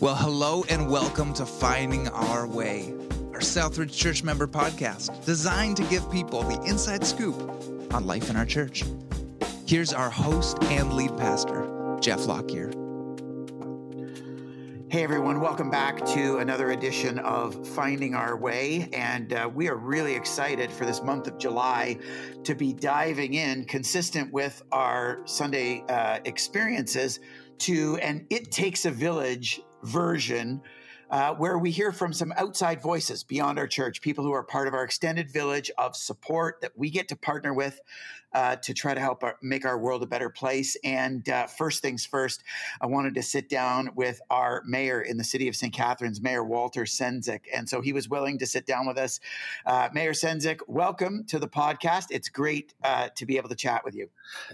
Well, hello and welcome to Finding Our Way, our Southridge Church member podcast designed to give people the inside scoop on life in our church. Here's our host and lead pastor, Jeff Lockyer. Hey everyone, welcome back to another edition of Finding Our Way. And uh, we are really excited for this month of July to be diving in, consistent with our Sunday uh, experiences, to an It Takes a Village version uh, where we hear from some outside voices beyond our church, people who are part of our extended village of support that we get to partner with uh, to try to help our, make our world a better place. And uh, first things first, I wanted to sit down with our mayor in the city of St. Catharines, Mayor Walter Sendzik. And so he was willing to sit down with us. Uh, mayor Sendzik, welcome to the podcast. It's great uh, to be able to chat with you.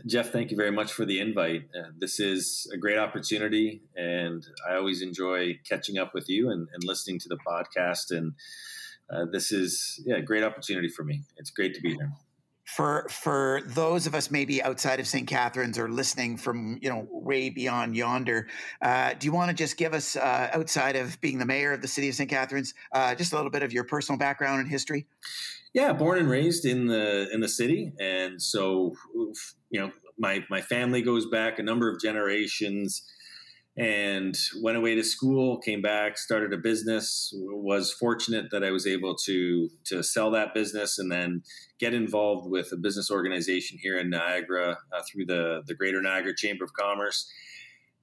Jeff, thank you very much for the invite. Uh, this is a great opportunity, and I always enjoy catching up with you and, and listening to the podcast. And uh, this is yeah, a great opportunity for me. It's great to be here for for those of us maybe outside of St. Catharines or listening from you know way beyond yonder, uh, do you want to just give us uh, outside of being the mayor of the city of St. Catharines, uh, just a little bit of your personal background and history? Yeah, born and raised in the in the city, and so you know my my family goes back a number of generations and went away to school came back started a business was fortunate that i was able to to sell that business and then get involved with a business organization here in niagara uh, through the the greater niagara chamber of commerce.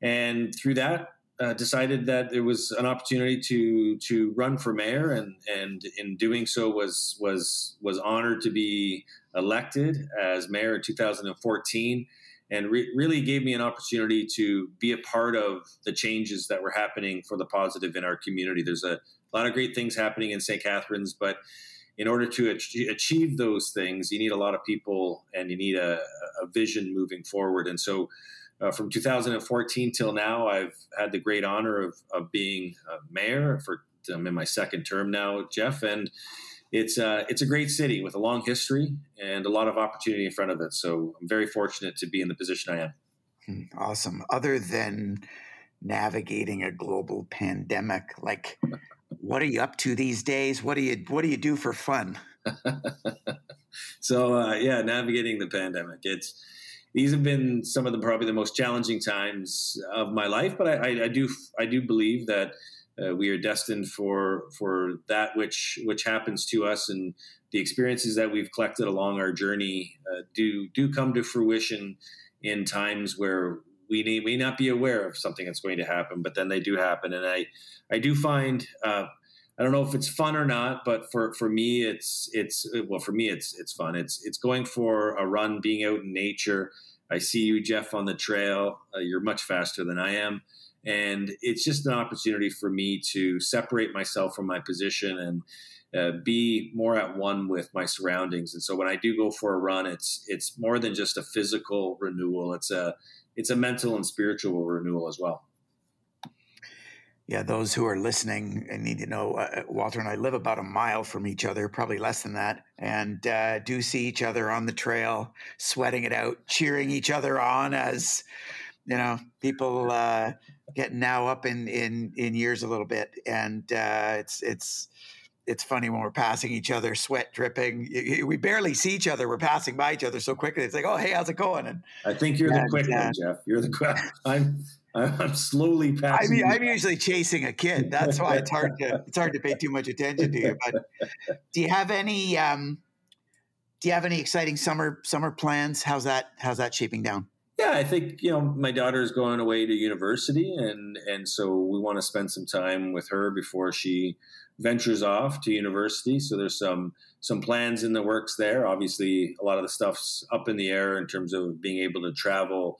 And through that uh, decided that there was an opportunity to to run for mayor and and in doing so was was was honored to be elected as mayor in 2014 and re- really gave me an opportunity to be a part of the changes that were happening for the positive in our community. There's a lot of great things happening in St. Catharines, but in order to achieve those things, you need a lot of people and you need a, a vision moving forward. And so, uh, from 2014 till now, I've had the great honor of, of being mayor for I'm in my second term now, Jeff, and it's uh, it's a great city with a long history and a lot of opportunity in front of it. So I'm very fortunate to be in the position I am. Hmm, awesome. Other than navigating a global pandemic, like what are you up to these days? What do you what do you do for fun? so uh, yeah, navigating the pandemic. It's these have been some of the probably the most challenging times of my life, but I, I, I do I do believe that uh, we are destined for for that which which happens to us and the experiences that we've collected along our journey uh, do do come to fruition in times where we may, may not be aware of something that's going to happen, but then they do happen. And I I do find uh, I don't know if it's fun or not, but for, for me it's it's well for me it's it's fun. It's it's going for a run, being out in nature. I see you, Jeff, on the trail. Uh, you're much faster than I am. And it's just an opportunity for me to separate myself from my position and uh, be more at one with my surroundings. And so when I do go for a run, it's it's more than just a physical renewal. It's a it's a mental and spiritual renewal as well. Yeah, those who are listening and need to know uh, uh, Walter and I live about a mile from each other, probably less than that, and uh, do see each other on the trail, sweating it out, cheering each other on as you know people uh, getting now up in in in years a little bit, and uh, it's it's it's funny when we're passing each other, sweat dripping. We barely see each other. We're passing by each other so quickly. It's like, oh, hey, how's it going? And I think you're and, the quick one, Jeff. You're the quick. I'm I'm slowly passing. I mean, I'm usually chasing a kid. That's why it's hard to it's hard to pay too much attention to you. But do you have any um, do you have any exciting summer summer plans? How's that how's that shaping down? Yeah, I think you know my daughter is going away to university, and and so we want to spend some time with her before she ventures off to university. So there's some some plans in the works there. Obviously, a lot of the stuff's up in the air in terms of being able to travel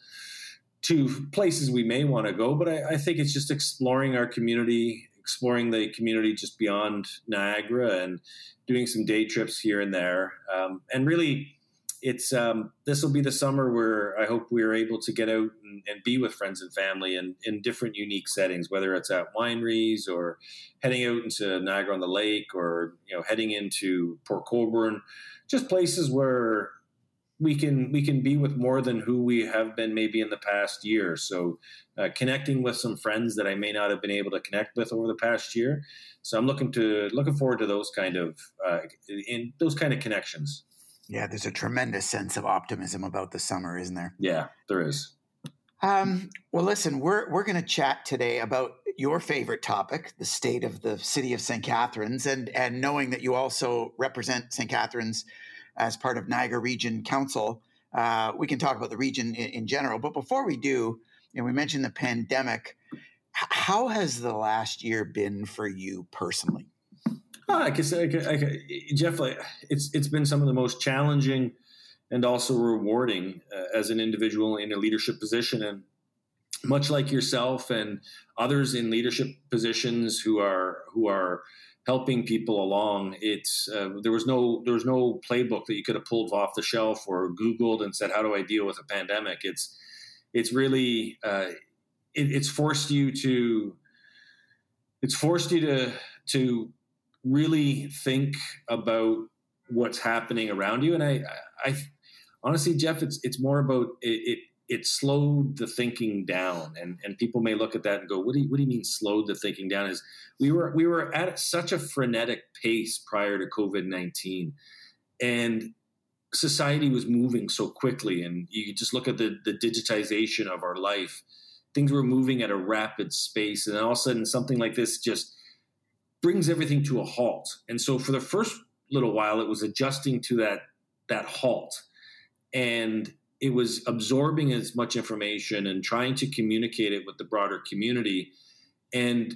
to places we may want to go. But I, I think it's just exploring our community, exploring the community just beyond Niagara, and doing some day trips here and there, um, and really it's um, this will be the summer where I hope we are able to get out and, and, be with friends and family in, in different unique settings, whether it's at wineries or heading out into Niagara on the Lake or you know heading into Port Colborne, just places where we can we can be with more than who we have been maybe in the past year. So uh, connecting with some friends that I may not have been able to connect with over the past year. So I'm looking to looking forward to those kind of uh, in those kind of connections. Yeah, there's a tremendous sense of optimism about the summer, isn't there? Yeah, there is. Um, well, listen, we're we're going to chat today about your favorite topic, the state of the city of St. Catharines, and and knowing that you also represent St. Catharines as part of Niagara Region Council, uh, we can talk about the region in, in, general. But before we do, you know, we mentioned the pandemic. How has the last year been for you personally? Oh, I can say, I I Jeff, like, it's it's been some of the most challenging and also rewarding uh, as an individual in a leadership position. And much like yourself and others in leadership positions who are who are helping people along, it's uh, there was no there was no playbook that you could have pulled off the shelf or Googled and said, "How do I deal with a pandemic?" It's it's really uh, it, it's forced you to it's forced you to to really think about what's happening around you and i i honestly, Jeff, it's it's more about it, it, it. slowed the thinking down, and and people may look at that and go, "What do you what do you mean slowed the thinking down?" Is we were we were at such a frenetic pace prior to COVID nineteen, and society was moving so quickly, and you just look at the the digitization of our life. Things were moving at a rapid space, and all of a sudden, something like this just brings everything to a halt. And so, for the first little while, it was adjusting to that that halt and it was absorbing as much information and trying to communicate it with the broader community and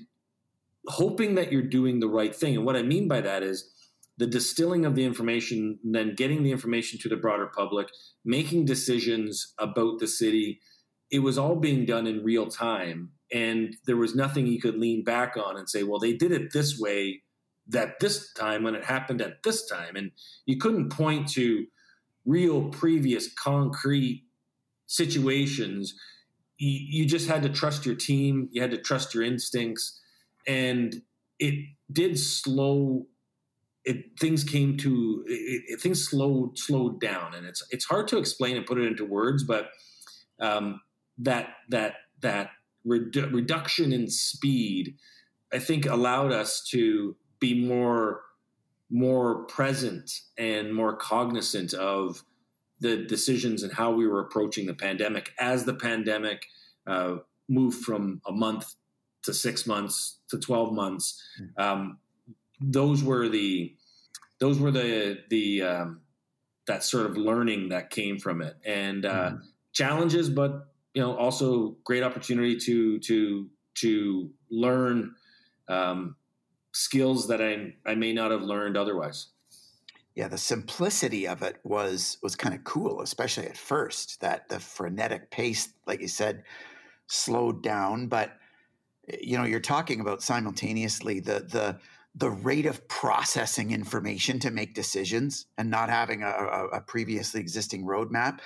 hoping that you're doing the right thing. And what I mean by that is the distilling of the information, then getting the information to the broader public, making decisions about the city. It was all being done in real time. And there was nothing you could lean back on and say, well, they did it this way that this time when it happened at this time. And you couldn't point to, real previous concrete situations, you, you just had to trust your team. You had to trust your instincts, and it did slow. It things came to it, it, things slowed slowed down, and it's it's hard to explain and put it into words, but um, that that that redu- reduction in speed, I think, allowed us to be more more present and more cognizant of the decisions and how we were approaching the pandemic as the pandemic uh, moved from a month to six months to 12 months hmm. um, those were the those were the the um, that sort of learning that came from it and uh, mm. challenges but you know also great opportunity to to to learn um, skills that I, I may not have learned otherwise. Yeah, the simplicity of it was was kind of cool, especially at first. That the frenetic pace, like you said, slowed down. But you know, you're talking about simultaneously the the the rate of processing information to make decisions and not having a, a, previously existing roadmap.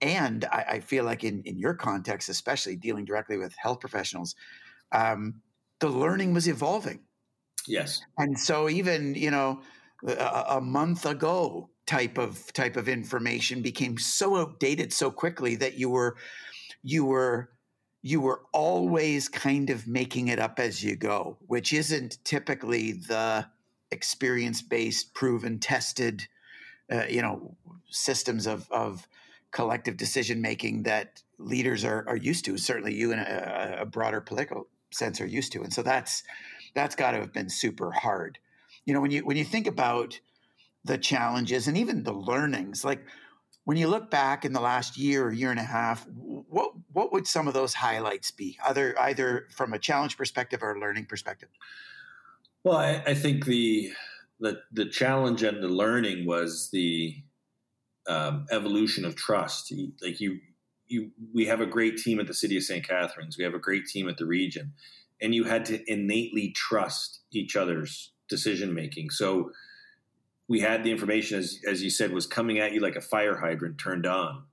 And I, I, feel like in in your context, especially dealing directly with health professionals, um, the learning was evolving Yes. And so even, you know, a, a, month ago type of type of information became so outdated so quickly that you were you were you were always kind of making it up as you go, which isn't typically the experience-based, proven, tested, uh, you know, systems of of collective decision making that leaders are, are used to. Certainly, you in a, a broader political sense are used to, and so that's that's got to have been super hard. You know, when you when you think about the challenges and even the learnings, like when you look back in the last year or year and a half, what what would some of those highlights be, either either from a challenge perspective or a learning perspective? Well, I, I think the the the challenge and the learning was the um, evolution of trust. Like you, you, we have a great team at the city of St. Catharines. We have a great team at the region, and you had to innately trust each other's decision making. So we had the information, as, as you said, was coming at you like a fire hydrant turned on.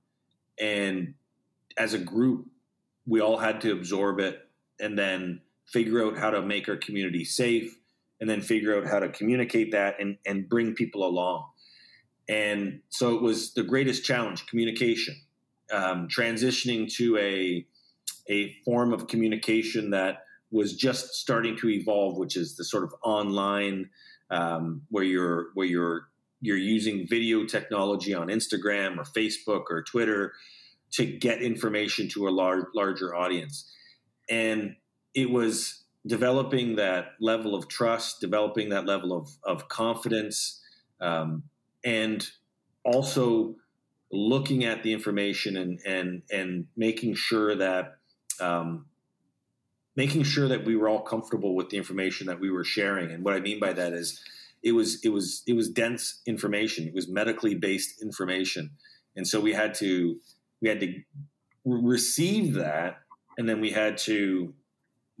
And as a group, we all had to absorb it and then figure out how to make our community safe and then figure out how to communicate that and, and bring people along. And so it was the greatest challenge communication, um, transitioning to a, a form of communication that was just starting to evolve, which is the sort of online um, where you're where you're you're using video technology on Instagram or Facebook or Twitter to get information to a large larger audience, and it was developing that level of trust, developing that level of of confidence, um, and also looking at the information and and and making sure that um, making sure that we were all comfortable with the information that we were sharing. And what I mean by that is it was it was it was dense information. It was medically based information. And so we had to we had to receive that and then we had to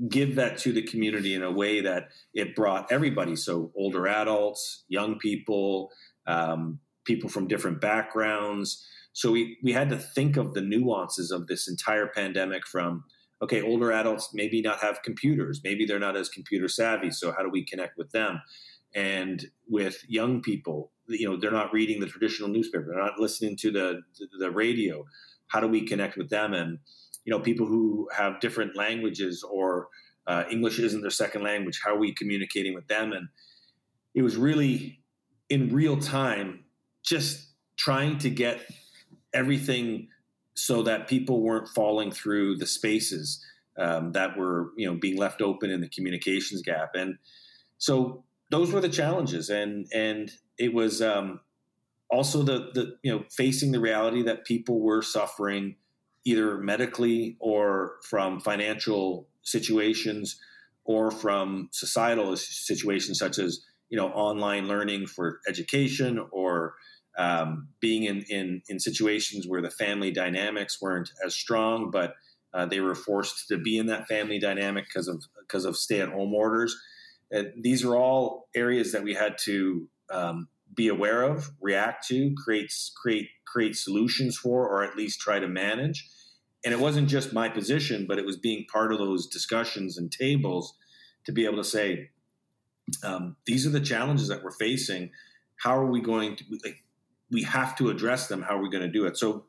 give that to the community in a way that it brought everybody so older adults young people um, people from different backgrounds so we, we had to think of the nuances of this entire pandemic from okay, older adults maybe not have computers, maybe they're not as computer savvy. So how do we connect with them? And with young people, you know, they're not reading the traditional newspaper, they're not listening to the the radio. How do we connect with them? And you know, people who have different languages or uh, English isn't their second language. How are we communicating with them? And it was really in real time, just trying to get everything so that people weren't falling through the spaces um, that were you know being left open in the communications gap and so those were the challenges and and it was um, also the the you know facing the reality that people were suffering either medically or from financial situations or from societal situations such as you know online learning for education or um, being in, in, in situations where the family dynamics weren't as strong, but uh, they were forced to be in that family dynamic because of because of stay at home orders. And these are all areas that we had to um, be aware of, react to, create create create solutions for, or at least try to manage. And it wasn't just my position, but it was being part of those discussions and tables to be able to say, um, these are the challenges that we're facing. How are we going to like? we have to address them. How are we going to do it? So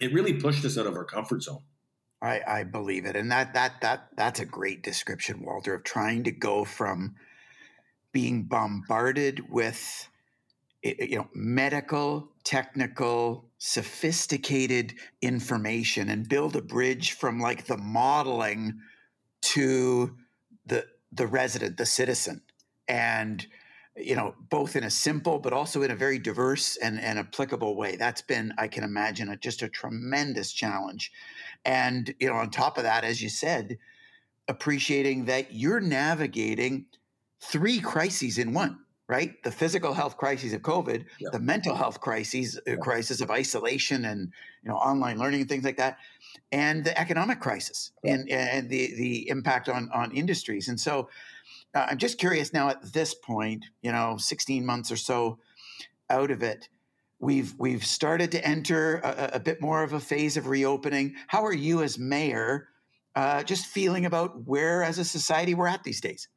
it really pushed us out of our comfort zone. I, I believe it, and that that that that's a great description, Walter, of trying to go from being bombarded with you know medical, technical, sophisticated information, and build a bridge from like the modeling to the the resident, the citizen, and you know, both in a simple but also in a very diverse and, and applicable way. That's been, I can imagine, a, just a tremendous challenge. And, you know, on top of that, as you said, appreciating that you're navigating three crises in one, right? The physical health crises of COVID, yeah. the mental health crises, uh, yeah. crisis of isolation and, you know, online learning and things like that, and the economic crisis yeah. and, and the, the impact on, on industries. And so, uh, I'm just curious now at this point, you know, 16 months or so out of it, we've we've started to enter a, a bit more of a phase of reopening. How are you as mayor uh, just feeling about where as a society we're at these days?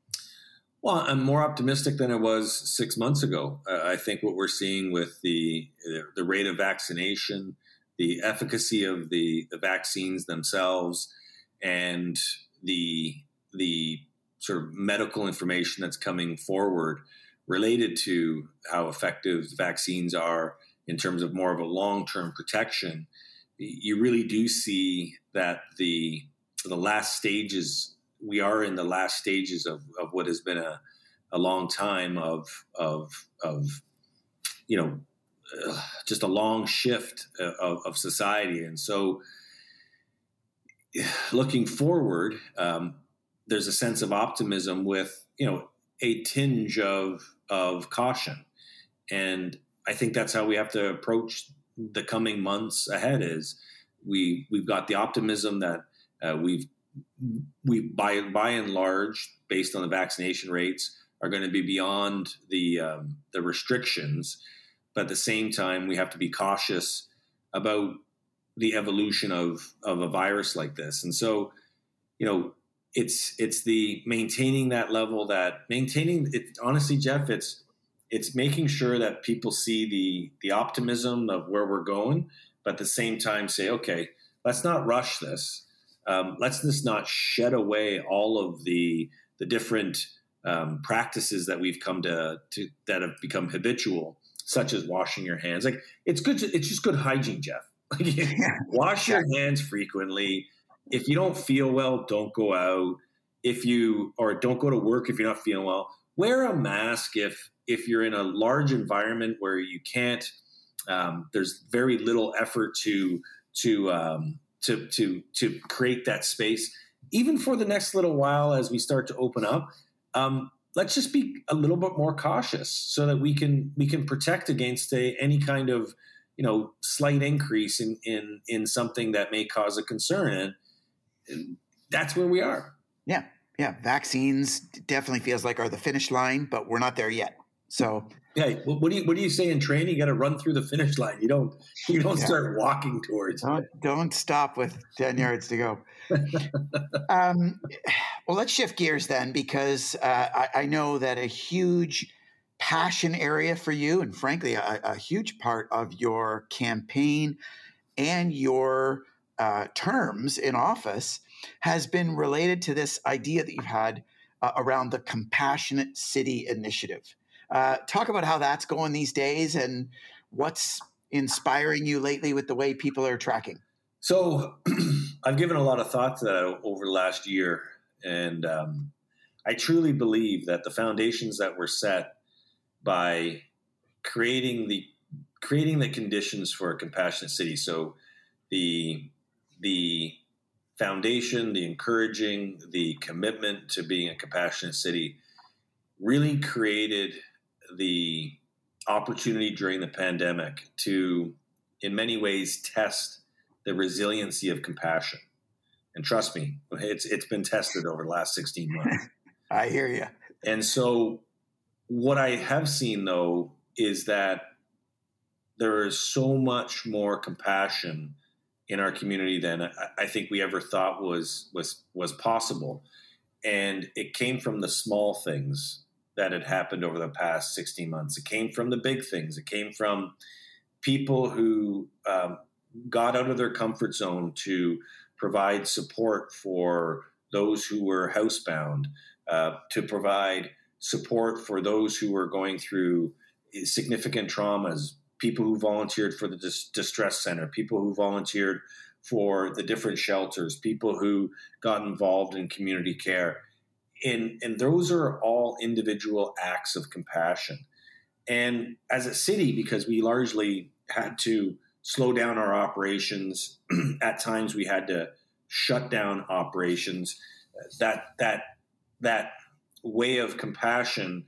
Well, I'm more optimistic than I was six months ago. Uh, I think what we're seeing with the the rate of vaccination, the efficacy of the the vaccines themselves, and the the sort of medical information that's coming forward related to how effective the vaccines are in terms of more of a long-term protection, you really do see that the the last stages we are in the last stages of, of what has been a, a long time of of of you know uh, just a long shift uh, of, of society and so looking forward um, there's a sense of optimism with you know a tinge of of caution, and I think that's how we have to approach the coming months ahead. Is we we've got the optimism that uh, we've we by by and large, based on the vaccination rates, are going to be beyond the um, the restrictions, but at the same time, we have to be cautious about the evolution of of a virus like this, and so you know it's it's the maintaining that level that maintaining it honestly jeff it's it's making sure that people see the the optimism of where we're going, but at the same time say, okay, let's not rush this. Um, let's just not shed away all of the the different um, practices that we've come to, to that have become habitual, such as washing your hands. Like it's good. To, it's just good hygiene, Jeff. wash your hands frequently. If you don't feel well, don't go out. If you or don't go to work if you're not feeling well. Wear a mask if if you're in a large environment where you can't. Um, there's very little effort to to um, to to to create that space. Even for the next little while, as we start to open up, um, let's just be a little bit more cautious so that we can we can protect against a, any kind of you know slight increase in in in something that may cause a concern. And that's where we are. Yeah. Yeah. Vaccines definitely feels like are the finish line but we're not there yet so yeah what do you what do you say in training you got to run through the finish line you don't you don't yeah. start walking towards don't, don't stop with 10 yards to go um, well let's shift gears then because uh, I, I know that a huge passion area for you, and frankly, a, a huge part of your campaign and your uh, terms in office has been related to this idea that you've had uh, around the Compassionate City Initiative. Uh, talk about how that's going these days and what's inspiring you lately with the way people are tracking. So, I've given a lot of thought to that over the last year, and um, I truly believe that the foundations that were set by creating the creating the conditions for a compassionate city. So the the foundation, the encouraging, the commitment to being a compassionate city really created the opportunity during the pandemic to in many ways test the resiliency of compassion. And trust me, it's it's been tested over the last 16 months. I hear you. And so what I have seen though is that there is so much more compassion in our community than I think we ever thought was was was possible, and it came from the small things that had happened over the past 16 months. It came from the big things. It came from people who um, got out of their comfort zone to provide support for those who were housebound, uh, to provide support for those who were going through significant traumas, people who volunteered for the dis- distress center, people who volunteered for the different shelters, people who got involved in community care. And, and those are all individual acts of compassion. And as a city, because we largely had to slow down our operations, at times we had to shut down operations. That that that way of compassion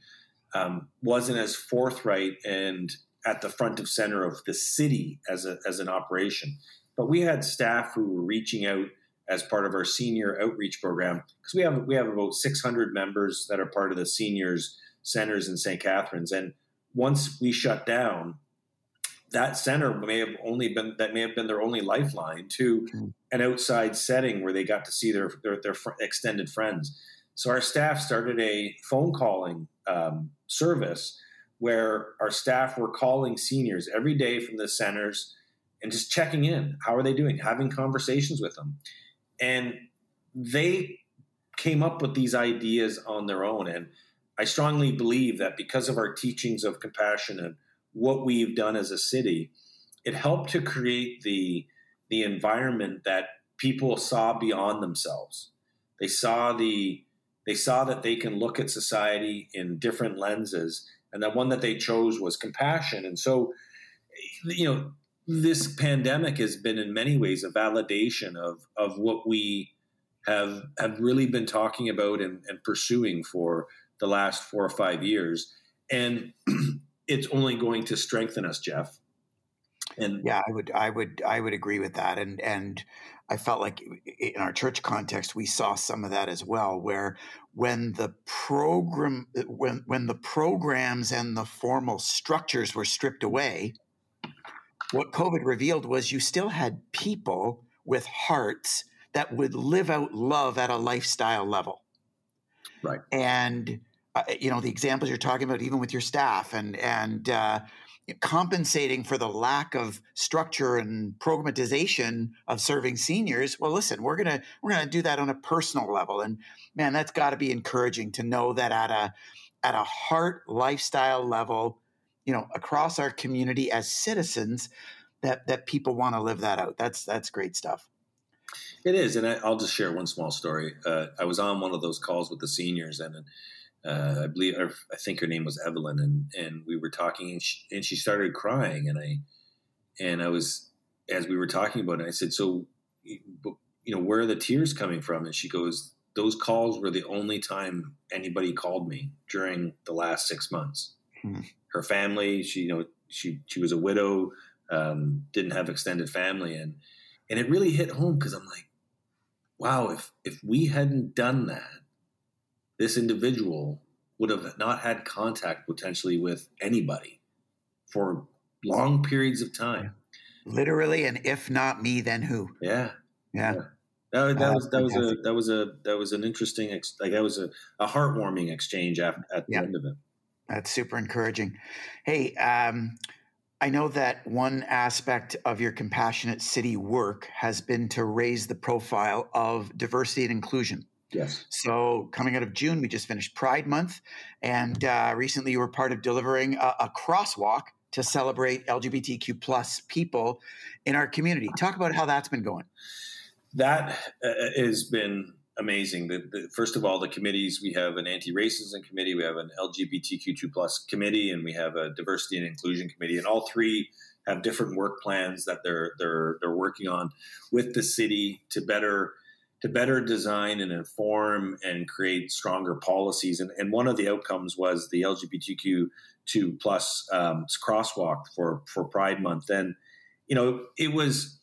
um, wasn't as forthright and at the front of center of the city as, a, as an operation. But we had staff who were reaching out as part of our senior outreach program because we have we have about 600 members that are part of the seniors centers in St. Catharines. And once we shut down, that center may have only been that may have been their only lifeline to hmm. an outside setting where they got to see their their, their extended friends. So our staff started a phone calling um, service where our staff were calling seniors every day from the centers and just checking in. How are they doing? Having conversations with them. And they came up with these ideas on their own. And I strongly believe that because of our teachings of compassion and what we've done as a city, it helped to create the the environment that people saw beyond themselves. They saw the they saw that they can look at society in different lenses, and the one that they chose was compassion. And so, you know, this pandemic has been in many ways a validation of of what we have have really been talking about and, and pursuing for the last four or five years, and it's only going to strengthen us, Jeff. And yeah, I would, I would, I would agree with that. And and I felt like in our church context, we saw some of that as well, where when the program, when when the programs and the formal structures were stripped away, what COVID revealed was you still had people with hearts that would live out love at a lifestyle level. Right. And uh, you know the examples you're talking about, even with your staff, and and uh, compensating for the lack of structure and programatization of serving seniors well listen we're gonna we're gonna do that on a personal level and man that's got to be encouraging to know that at a at a heart lifestyle level you know across our community as citizens that that people want to live that out that's that's great stuff it is and I, will just share one small story uh, i was on one of those calls with the seniors and uh, I believe I think her name was Evelyn, and and we were talking, and she, and she started crying, and I and I was as we were talking about it, I said, so you know, where are the tears coming from? And she goes, those calls were the only time anybody called me during the last six months. Hmm. Her family, she you know, she she was a widow, um, didn't have extended family, and and it really hit home because I'm like, wow, if if we hadn't done that this individual would have not had contact potentially with anybody for long periods of time. Literally, and if not me, then who? Yeah, yeah. yeah. That, that was that was a that was a that was an interesting like that was a, a heartwarming exchange at, at the yeah. end of it. That's super encouraging. Hey, um, I know that one aspect of your compassionate city work has been to raise the profile of diversity and inclusion. Yes. So coming out of June, we just finished Pride Month, and uh, recently you were part of delivering a, a crosswalk to celebrate LGBTQ plus people in our community. Talk about how that's been going. That uh, has been amazing. The, the, first of all, the committees we have an anti-racism committee, we have an LGBTQ2 plus committee, and we have a diversity and inclusion committee, and all three have different work plans that they're they're they're working on with the city to better to better design and inform and create stronger policies. And, and one of the outcomes was the LGBTQ2 plus um, crosswalk for, for Pride Month. And, you know, it was,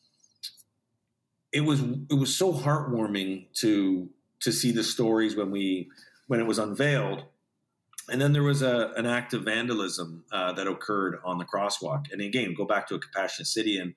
it was, it was so heartwarming to, to see the stories when we, when it was unveiled. And then there was a, an act of vandalism uh, that occurred on the crosswalk. And again, go back to a compassionate city. And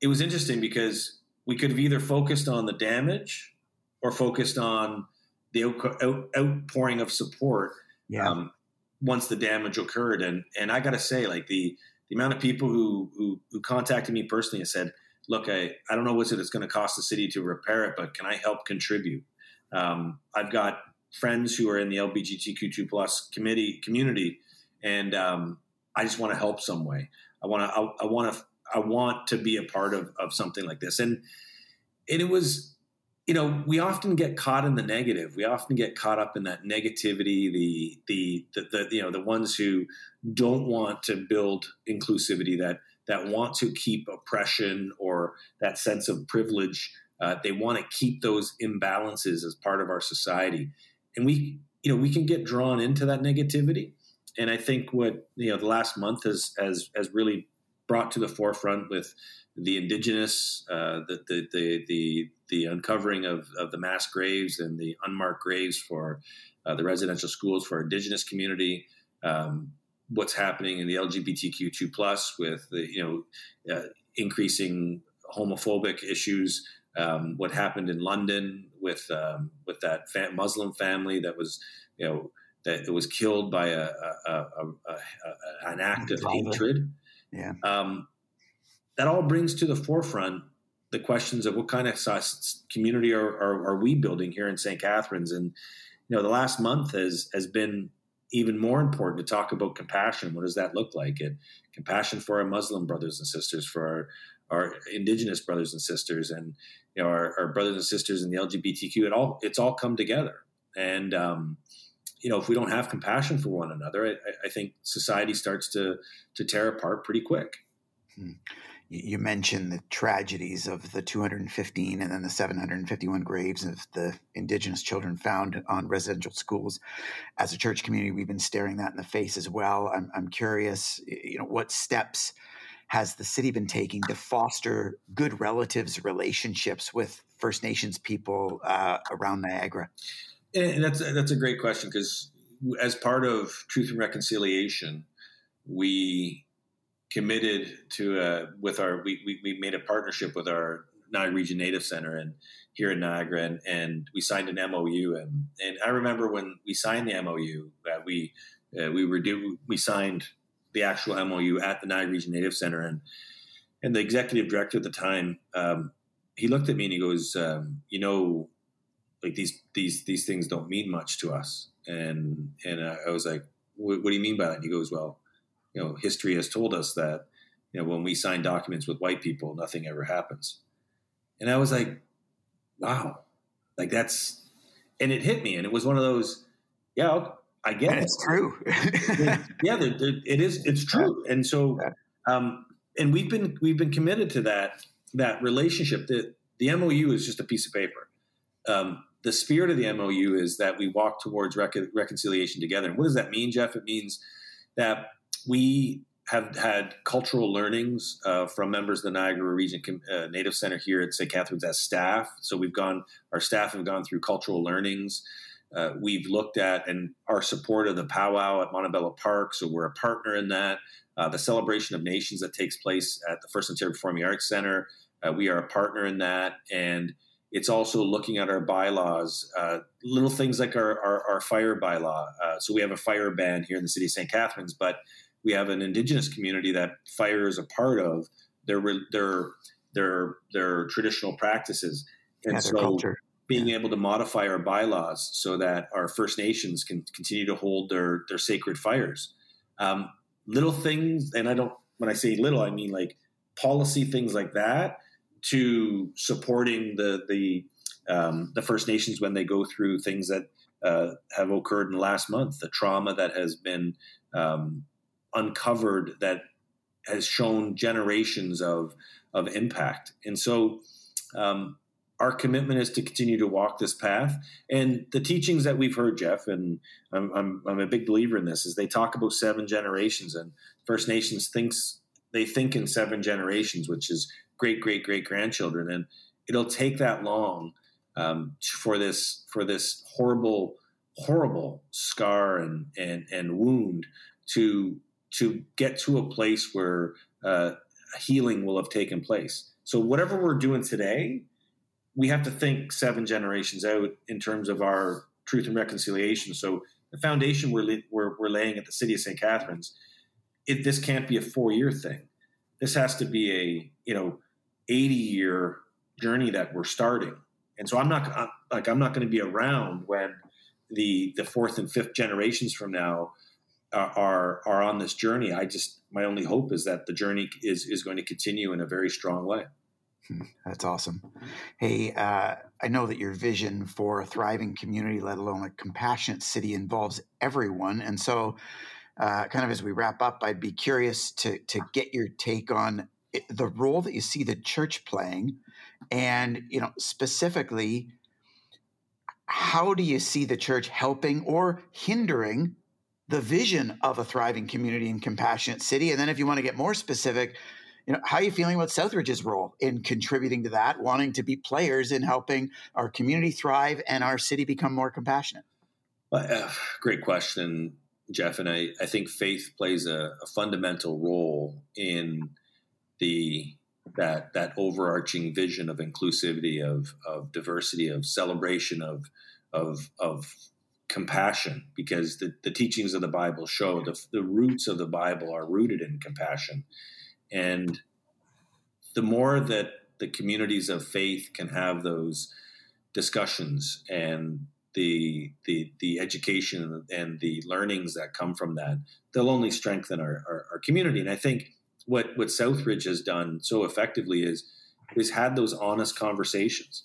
it was interesting because we could have either focused on the damage or focused on the out, out, outpouring of support yeah. um, once the damage occurred. And and I got to say, like the the amount of people who, who who contacted me personally and said, "Look, I I don't know what it's going to cost the city to repair it, but can I help contribute?" Um, I've got friends who are in the LGBTQ2 plus committee community, and um, I just want to help some way. I want to I, I want to I want to be a part of, of something like this. And, and it was, you know, we often get caught in the negative. We often get caught up in that negativity, the, the, the, the you know, the ones who don't want to build inclusivity that, that want to keep oppression or that sense of privilege. Uh, they want to keep those imbalances as part of our society. And we, you know, we can get drawn into that negativity. And I think what, you know, the last month has, has, has really brought to the forefront with the indigenous, uh, the, the, the, the, the uncovering of, of the mass graves and the unmarked graves for uh, the residential schools for indigenous community. Um, what's happening in the LGBTQ2 plus with the you know uh, increasing homophobic issues. Um, what happened in London with um, with that Muslim family that was you know that was killed by a, a, a, an act of hatred. Yeah. Um, that all brings to the forefront the questions of what kind of community are, are, are, we building here in St. Catharines? And, you know, the last month has, has been even more important to talk about compassion. What does that look like? It, compassion for our Muslim brothers and sisters, for our, our Indigenous brothers and sisters, and you know our, our, brothers and sisters in the LGBTQ. It all it's all come together, and um, you know, if we don't have compassion for one another, I, I think society starts to to tear apart pretty quick. Hmm. You mentioned the tragedies of the 215 and then the 751 graves of the Indigenous children found on residential schools. As a church community, we've been staring that in the face as well. I'm, I'm curious, you know, what steps has the city been taking to foster good relatives relationships with First Nations people uh, around Niagara? And that's that's a great question because as part of Truth and Reconciliation, we committed to uh, with our we, we, we made a partnership with our Niagara Region Native Center and here in Niagara, and, and we signed an MOU. And, and I remember when we signed the MOU that we uh, we were do we signed the actual MOU at the Niagara Region Native Center, and and the executive director at the time, um, he looked at me and he goes, um, you know, like these these these things don't mean much to us, and and I was like, what do you mean by that? And he goes, well, you know, history has told us that you know when we sign documents with white people, nothing ever happens, and I was like, wow, like that's, and it hit me, and it was one of those, yeah, I get and it. It's true. yeah, there, there, it is. It's true, and so, um, and we've been we've been committed to that that relationship. That the MOU is just a piece of paper. Um, the spirit of the MOU is that we walk towards rec- reconciliation together. And what does that mean, Jeff? It means that we have had cultural learnings uh, from members of the Niagara Region uh, Native Center here at St. Catharines as staff. So we've gone, our staff have gone through cultural learnings. Uh, we've looked at and our support of the powwow at Montebello Park. So we're a partner in that. Uh, the celebration of nations that takes place at the First Ontario Performing Arts Center, uh, we are a partner in that. And it's also looking at our bylaws, uh, little things like our, our, our fire bylaw. so we have a fire ban here in the city of St. Catharines, but we have an indigenous community that fire is a part of their their their their traditional practices, and yeah, so culture. being able to modify our bylaws so that our First Nations can continue to hold their their sacred fires. Um, little things, and I don't when I say little, I mean like policy things like that to supporting the the um, the First Nations when they go through things that uh, have occurred in the last month, the trauma that has been um, uncovered that has shown generations of of impact. And so, um, our commitment is to continue to walk this path. And the teachings that we've heard, Jeff, and I'm, I'm, I'm a big believer in this, is they talk about seven generations, and First Nations thinks they think in seven generations, which is great, great, great grandchildren, and it'll take that long um, for this for this horrible, horrible scar and and and wound to to get to a place where uh, healing will have taken place. So whatever we're doing today, we have to think seven generations out in terms of our truth and reconciliation. So the foundation we're, we're, we're laying at the city of St. Catharines, it, this can't be a four year thing. This has to be a you know 80 year journey that we're starting. And so I'm not like I'm not going to be around when the the fourth and fifth generations from now are are on this journey. I just my only hope is that the journey is is going to continue in a very strong way. Hmm, that's awesome. Hey, uh, I know that your vision for a thriving community, let alone a compassionate city, involves everyone. And so, uh, kind of as we wrap up, I'd be curious to to get your take on the role that you see the church playing, and you know specifically, how do you see the church helping or hindering the vision of a thriving community and compassionate city. And then if you want to get more specific, you know, how are you feeling about Southridge's role in contributing to that, wanting to be players in helping our community thrive and our city become more compassionate? Uh, great question, Jeff. And I, I think faith plays a, a fundamental role in the that that overarching vision of inclusivity, of of diversity, of celebration, of of of compassion because the, the teachings of the Bible show the, the roots of the Bible are rooted in compassion. And the more that the communities of faith can have those discussions and the the the education and the learnings that come from that, they'll only strengthen our, our, our community. And I think what what Southridge has done so effectively is is had those honest conversations.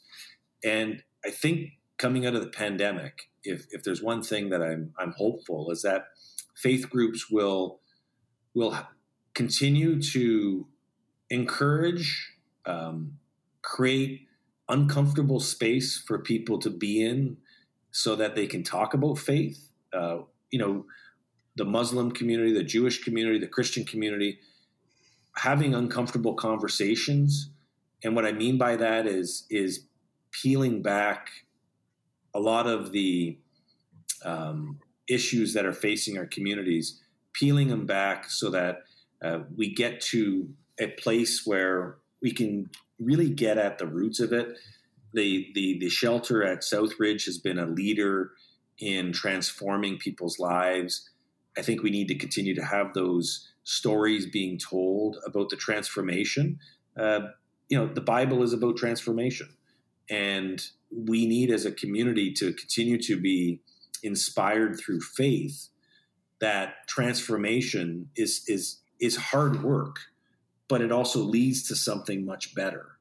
And I think coming out of the pandemic, if if there's one thing that I'm I'm hopeful is that faith groups will will continue to encourage, um, create uncomfortable space for people to be in, so that they can talk about faith. Uh, you know, the Muslim community, the Jewish community, the Christian community, having uncomfortable conversations. And what I mean by that is is peeling back a lot of the um, issues that are facing our communities, peeling them back so that uh, we get to a place where we can really get at the roots of it. The the the shelter at Southridge has been a leader in transforming people's lives. I think we need to continue to have those stories being told about the transformation. Uh, you know, the Bible is about transformation, and we need as a community to continue to be inspired through faith that transformation is is is hard work but it also leads to something much better.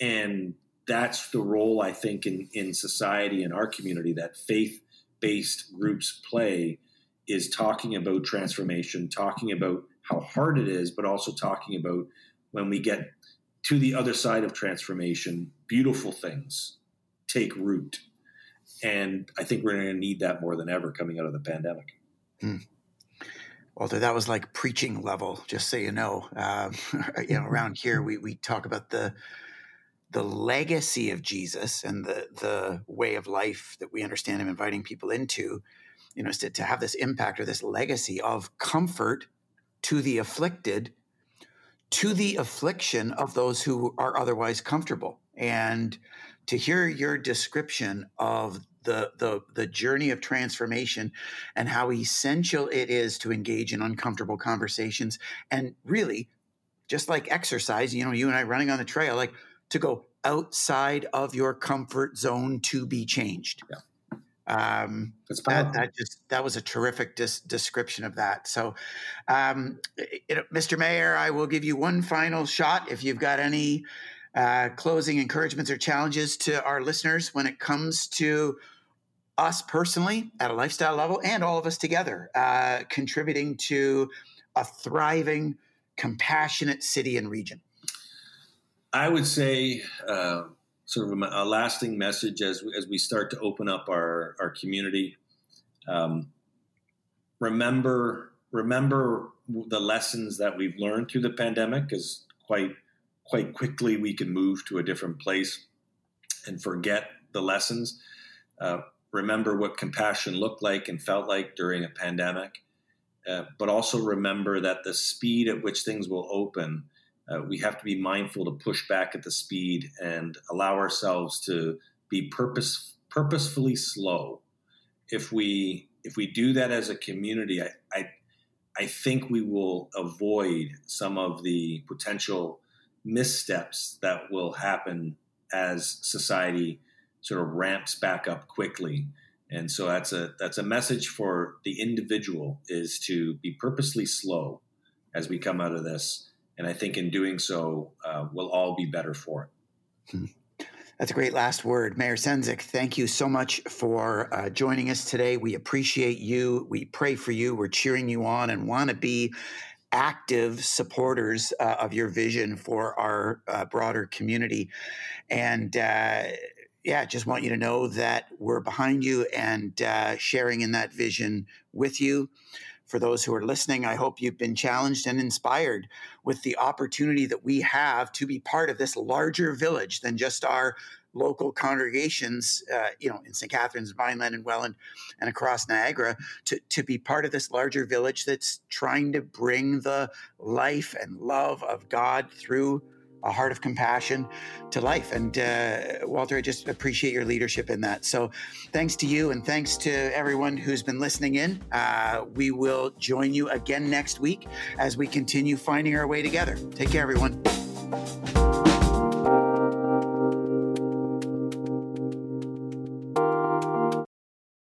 And that's the role i think in in society in our community that faith based groups play is talking about transformation talking about how hard it is but also talking about when we get to the other side of transformation beautiful things take root and I think we're going to need that more than ever coming out of the pandemic. Hmm. Walter, that was like preaching level, just so you know. Um, you know, around here we, we talk about the the legacy of Jesus and the the way of life that we understand him inviting people into, you know, to, to have this impact or this legacy of comfort to the afflicted, to the affliction of those who are otherwise comfortable. And to hear your description of the, the the journey of transformation and how essential it is to engage in uncomfortable conversations and really just like exercise you know you and i running on the trail like to go outside of your comfort zone to be changed yeah. Um, that, that, just that was a terrific dis- description of that. So, um, it, Mr. Mayor, I will give you one final shot if you've got any uh, closing encouragements or challenges to our listeners when it comes to us personally at a lifestyle level and all of us together uh, contributing to a thriving, compassionate city and region? I would say, uh, sort of a, lasting message as, as we start to open up our, our community. Um, remember, remember the lessons that we've learned through the pandemic, is quite quite quickly we can move to a different place and forget the lessons. Uh, remember what compassion looked like and felt like during a pandemic, uh, but also remember that the speed at which things will open, uh, we have to be mindful to push back at the speed and allow ourselves to be purpose purposefully slow. If we if we do that as a community, I, I I think we will avoid some of the potential missteps that will happen as society sort of ramps back up quickly. And so that's a that's a message for the individual is to be purposely slow as we come out of this. And I think in doing so, uh, we'll all be better for it. That's a great last word. Mayor Sendzik, thank you so much for uh, joining us today. We appreciate you. We pray for you. We're cheering you on and want to be active supporters uh, of your vision for our uh, broader community. And uh, yeah, just want you to know that we're behind you and uh, sharing in that vision with you. For those who are listening, I hope you've been challenged and inspired with the opportunity that we have to be part of this larger village than just our local congregations, uh, you know, in St. Catharines, Vineland, and Welland, and across Niagara, to, to be part of this larger village that's trying to bring the life and love of God through a heart of compassion to life. And uh, Walter, I just appreciate your leadership in that. So thanks to you and thanks to everyone who's been listening in. Uh, we will join you again next week as we continue finding our way together. Take care, everyone.